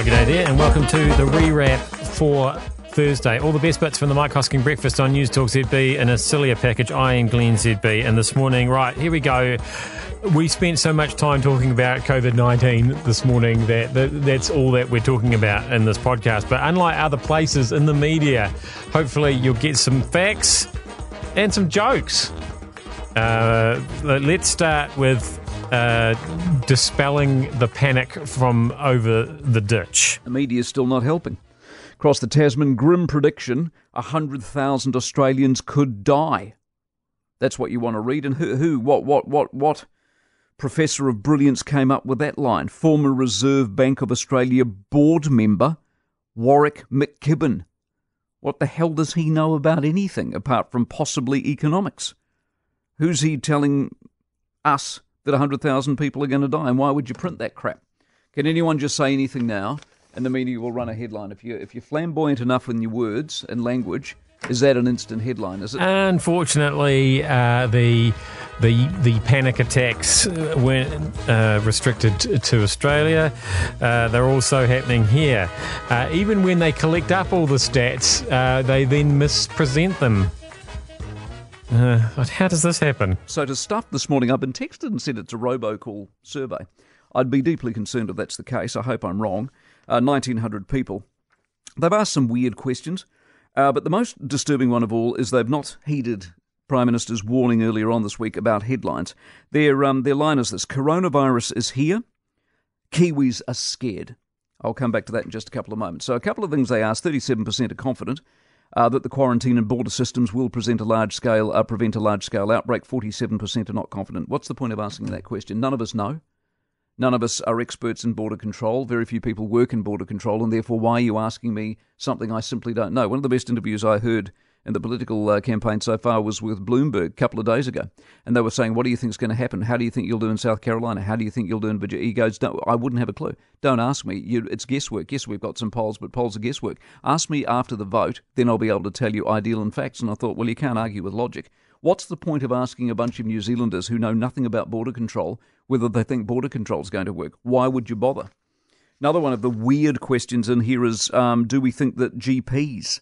Oh, g'day there, and welcome to the rewrap for Thursday. All the best bits from the Mike Hosking breakfast on News Talk ZB in a sillier package. I am Glenn ZB, and this morning, right, here we go. We spent so much time talking about COVID 19 this morning that, that that's all that we're talking about in this podcast. But unlike other places in the media, hopefully you'll get some facts and some jokes. Uh, let's start with uh, dispelling the panic from over the ditch. The media is still not helping. Across the Tasman, grim prediction 100,000 Australians could die. That's what you want to read. And who, who, what, what, what, what professor of brilliance came up with that line? Former Reserve Bank of Australia board member Warwick McKibbin. What the hell does he know about anything apart from possibly economics? Who's he telling us that 100,000 people are going to die. And why would you print that crap? Can anyone just say anything now and the media will run a headline? If, you, if you're flamboyant enough in your words and language, is that an instant headline? Is it? Unfortunately, uh, the the the panic attacks weren't uh, restricted to Australia. Uh, they're also happening here. Uh, even when they collect up all the stats, uh, they then mispresent them uh, how does this happen? So to stuff this morning, I've been texted and said it's a robocall survey. I'd be deeply concerned if that's the case. I hope I'm wrong. Uh, 1,900 people. They've asked some weird questions, uh, but the most disturbing one of all is they've not heeded Prime Minister's warning earlier on this week about headlines. Their, um, their line is this Coronavirus is here. Kiwis are scared. I'll come back to that in just a couple of moments. So, a couple of things they asked 37% are confident uh, that the quarantine and border systems will present a large scale, uh, prevent a large scale outbreak. 47% are not confident. What's the point of asking that question? None of us know. None of us are experts in border control. Very few people work in border control, and therefore, why are you asking me something I simply don't know? One of the best interviews I heard in the political uh, campaign so far was with Bloomberg a couple of days ago. And they were saying, What do you think is going to happen? How do you think you'll do in South Carolina? How do you think you'll do in Virginia? He goes, I wouldn't have a clue. Don't ask me. You, it's guesswork. Yes, we've got some polls, but polls are guesswork. Ask me after the vote, then I'll be able to tell you ideal and facts. And I thought, Well, you can't argue with logic. What's the point of asking a bunch of New Zealanders who know nothing about border control whether they think border control is going to work? Why would you bother? Another one of the weird questions in here is um, Do we think that GPs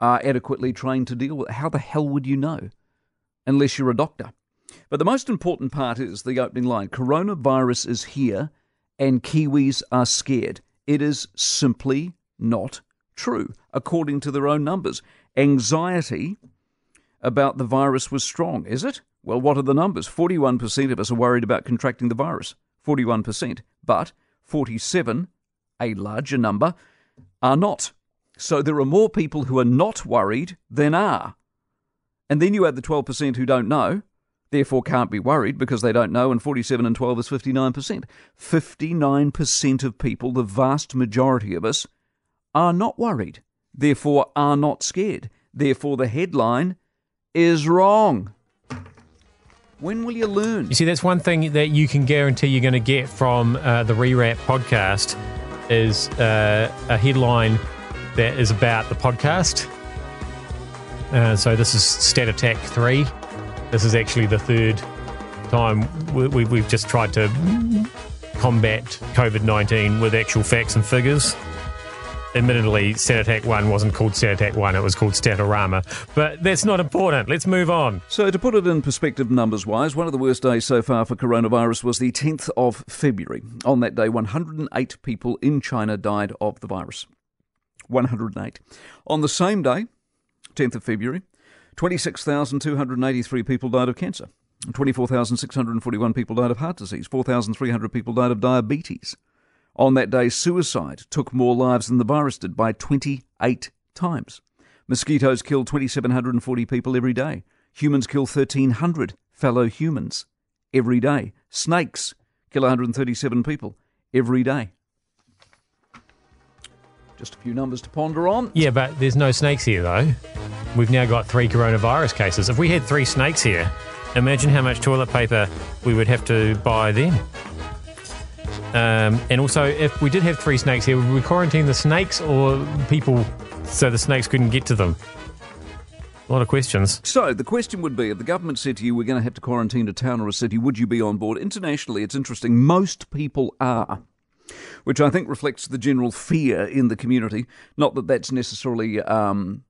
are adequately trained to deal with. How the hell would you know? Unless you're a doctor. But the most important part is the opening line Coronavirus is here and Kiwis are scared. It is simply not true, according to their own numbers. Anxiety about the virus was strong, is it? Well, what are the numbers? 41% of us are worried about contracting the virus. 41%. But 47, a larger number, are not. So there are more people who are not worried than are. And then you add the 12% who don't know, therefore can't be worried because they don't know, and 47 and 12 is 59%. 59% of people, the vast majority of us, are not worried, therefore are not scared. Therefore, the headline is wrong. When will you learn? You see, that's one thing that you can guarantee you're going to get from uh, the Rewrap podcast is uh, a headline that is about the podcast. Uh, so this is Stat Attack 3. This is actually the third time we, we've just tried to combat COVID 19 with actual facts and figures. Admittedly, Stat Attack 1 wasn't called Stat Attack 1, it was called Statorama. But that's not important. Let's move on. So, to put it in perspective numbers wise, one of the worst days so far for coronavirus was the 10th of February. On that day, 108 people in China died of the virus. 108. On the same day, 10th of February, 26,283 people died of cancer. 24,641 people died of heart disease. 4,300 people died of diabetes. On that day, suicide took more lives than the virus did by 28 times. Mosquitoes kill 2,740 people every day. Humans kill 1,300 fellow humans every day. Snakes kill 137 people every day. Just a few numbers to ponder on. Yeah, but there's no snakes here, though. We've now got three coronavirus cases. If we had three snakes here, imagine how much toilet paper we would have to buy then. Um, and also, if we did have three snakes here, would we quarantine the snakes or people so the snakes couldn't get to them? A lot of questions. So, the question would be if the government said to you, we're going to have to quarantine a town or a city, would you be on board? Internationally, it's interesting. Most people are. Which I think reflects the general fear in the community. Not that that's necessarily um,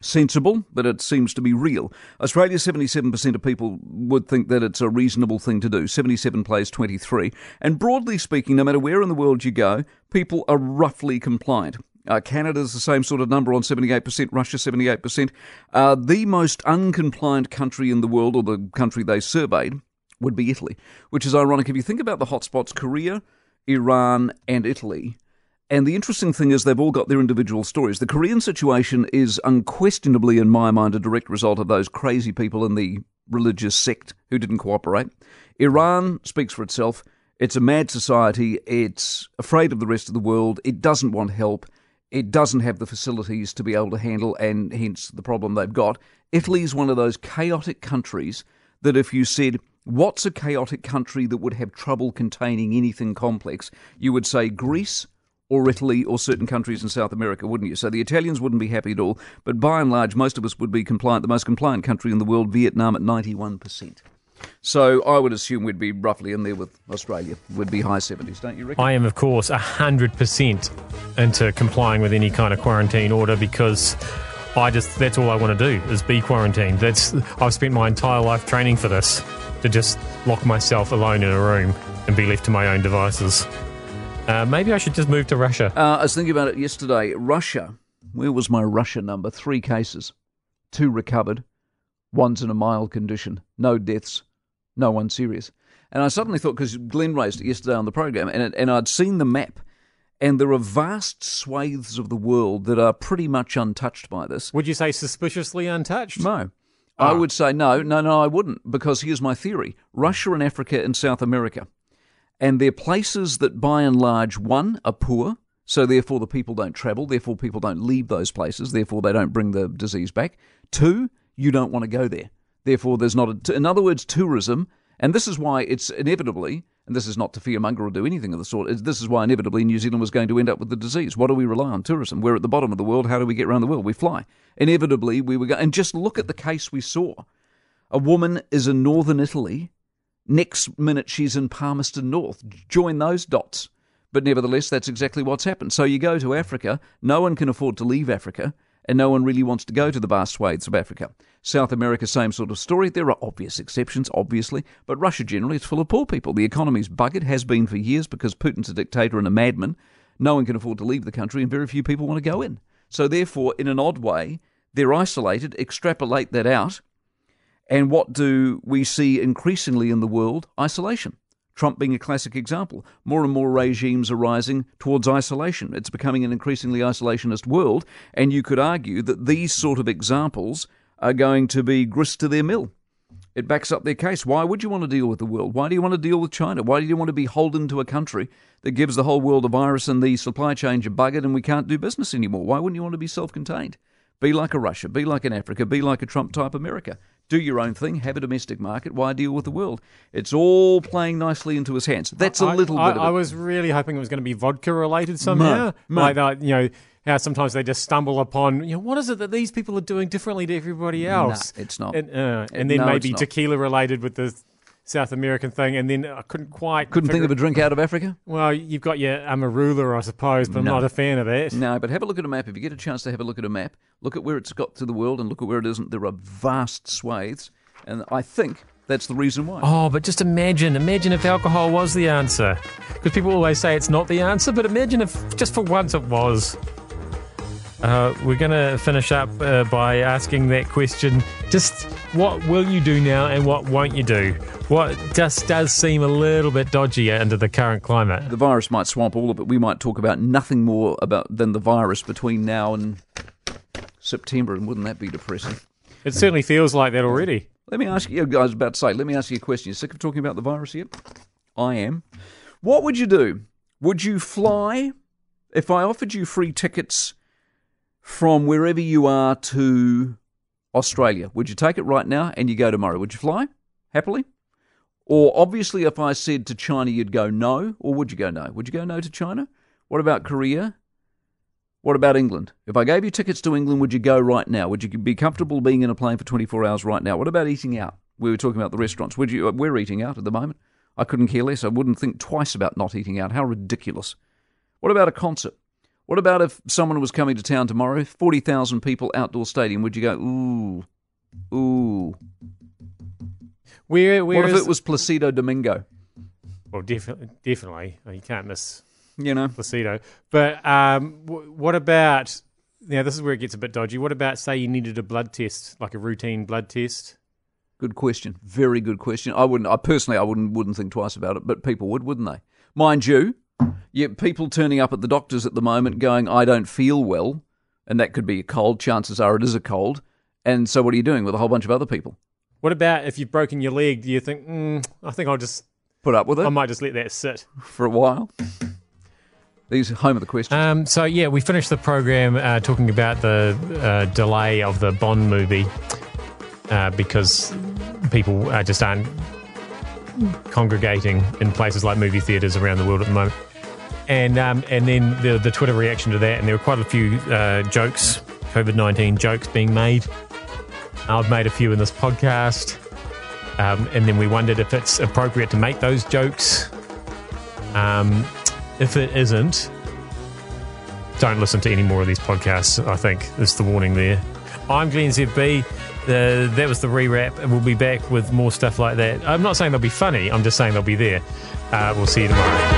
sensible, but it seems to be real. Australia, 77% of people would think that it's a reasonable thing to do. 77 plays 23. And broadly speaking, no matter where in the world you go, people are roughly compliant. Uh, Canada's the same sort of number on 78%, Russia 78%. Uh, the most uncompliant country in the world, or the country they surveyed, would be Italy, which is ironic. If you think about the hotspots, Korea, Iran, and Italy, and the interesting thing is they've all got their individual stories. The Korean situation is unquestionably, in my mind, a direct result of those crazy people in the religious sect who didn't cooperate. Iran speaks for itself. It's a mad society. It's afraid of the rest of the world. It doesn't want help. It doesn't have the facilities to be able to handle, and hence the problem they've got. Italy is one of those chaotic countries that if you said, What's a chaotic country that would have trouble containing anything complex? You would say Greece or Italy or certain countries in South America, wouldn't you? So the Italians wouldn't be happy at all, but by and large, most of us would be compliant. The most compliant country in the world, Vietnam, at 91%. So I would assume we'd be roughly in there with Australia. We'd be high 70s, don't you reckon? I am, of course, 100% into complying with any kind of quarantine order because I just, that's all I want to do is be quarantined. That's, I've spent my entire life training for this to just lock myself alone in a room and be left to my own devices. Uh, maybe I should just move to Russia. Uh, I was thinking about it yesterday. Russia, where was my Russia number? Three cases, two recovered, one's in a mild condition, no deaths, no one serious. And I suddenly thought, because Glenn raised it yesterday on the program, and, it, and I'd seen the map, and there are vast swathes of the world that are pretty much untouched by this. Would you say suspiciously untouched? No. I ah. would say no, no, no, I wouldn't, because here's my theory Russia and Africa and South America and they're places that, by and large, one, are poor, so therefore the people don't travel, therefore people don't leave those places, therefore they don't bring the disease back. Two, you don't want to go there. Therefore, there's not a. In other words, tourism, and this is why it's inevitably, and this is not to fearmonger or do anything of the sort, this is why inevitably New Zealand was going to end up with the disease. What do we rely on? Tourism. We're at the bottom of the world. How do we get around the world? We fly. Inevitably, we were going. And just look at the case we saw. A woman is in northern Italy Next minute, she's in Palmerston North. Join those dots. But nevertheless, that's exactly what's happened. So you go to Africa, no one can afford to leave Africa, and no one really wants to go to the vast swathes of Africa. South America, same sort of story. There are obvious exceptions, obviously, but Russia generally is full of poor people. The economy's buggered, has been for years because Putin's a dictator and a madman. No one can afford to leave the country, and very few people want to go in. So, therefore, in an odd way, they're isolated. Extrapolate that out, and what do we see increasingly in the world? Isolation. Trump being a classic example. More and more regimes are rising towards isolation. It's becoming an increasingly isolationist world, and you could argue that these sort of examples are going to be grist to their mill. It backs up their case. Why would you want to deal with the world? Why do you want to deal with China? Why do you want to be holden to a country that gives the whole world a virus and the supply chains are buggered and we can't do business anymore? Why wouldn't you want to be self contained? Be like a Russia, be like an Africa, be like a Trump type America do your own thing, have a domestic market. Why deal with the world? It's all playing nicely into his hands. That's a little I, bit. I, I was really hoping it was going to be vodka related somehow. No, like that, you know. How sometimes they just stumble upon, you know, what is it that these people are doing differently to everybody else? No, it's not. And, uh, and then no, maybe tequila related with the South American thing, and then I couldn't quite couldn't think of a drink out of Africa. Well, you've got your Amarula, I suppose, but no. I'm not a fan of that. No, but have a look at a map. If you get a chance to have a look at a map, look at where it's got to the world, and look at where it isn't. There are vast swathes, and I think that's the reason why. Oh, but just imagine, imagine if alcohol was the answer, because people always say it's not the answer, but imagine if just for once it was. Uh, we're going to finish up uh, by asking that question. Just what will you do now and what won't you do? What just does seem a little bit dodgy under the current climate. The virus might swamp all of it. We might talk about nothing more about than the virus between now and September, and wouldn't that be depressing? It certainly feels like that already. Let me ask you, I was about to say, let me ask you a question. You sick of talking about the virus yet? I am. What would you do? Would you fly if I offered you free tickets from wherever you are to Australia? Would you take it right now and you go tomorrow? Would you fly happily? Or obviously, if I said to China you'd go no, or would you go no? Would you go no to China? What about Korea? What about England? If I gave you tickets to England, would you go right now? Would you be comfortable being in a plane for 24 hours right now? What about eating out? We were talking about the restaurants. Would you? Uh, we're eating out at the moment. I couldn't care less. I wouldn't think twice about not eating out. How ridiculous. What about a concert? What about if someone was coming to town tomorrow, 40,000 people, outdoor stadium? Would you go, ooh, ooh? Where, where What if is- it was Placido Domingo? Well, definitely, definitely. You can't miss You know, Placido. But um, w- what about? Now, this is where it gets a bit dodgy. What about, say, you needed a blood test, like a routine blood test? good question. Very good question. I wouldn't. I personally, I wouldn't wouldn't think twice about it, but people would, wouldn't they? Mind you, yeah, people turning up at the doctors at the moment going, "I don't feel well," and that could be a cold. Chances are it is a cold. And so, what are you doing with a whole bunch of other people? What about if you've broken your leg? Do you think, mm, I think I'll just, Put up with it I might just let that sit? for a while. These are home of the questions. Um, so yeah, we finished the program uh, talking about the uh, delay of the Bond movie uh, because people uh, just aren't congregating in places like movie theaters around the world at the moment. And um, and then the the Twitter reaction to that, and there were quite a few uh, jokes, COVID nineteen jokes being made. I've made a few in this podcast, um, and then we wondered if it's appropriate to make those jokes. Um, if it isn't, don't listen to any more of these podcasts. I think is the warning there. I'm Glenn ZB. Uh, that was the rewrap, and we'll be back with more stuff like that. I'm not saying they'll be funny. I'm just saying they'll be there. Uh, we'll see you tomorrow.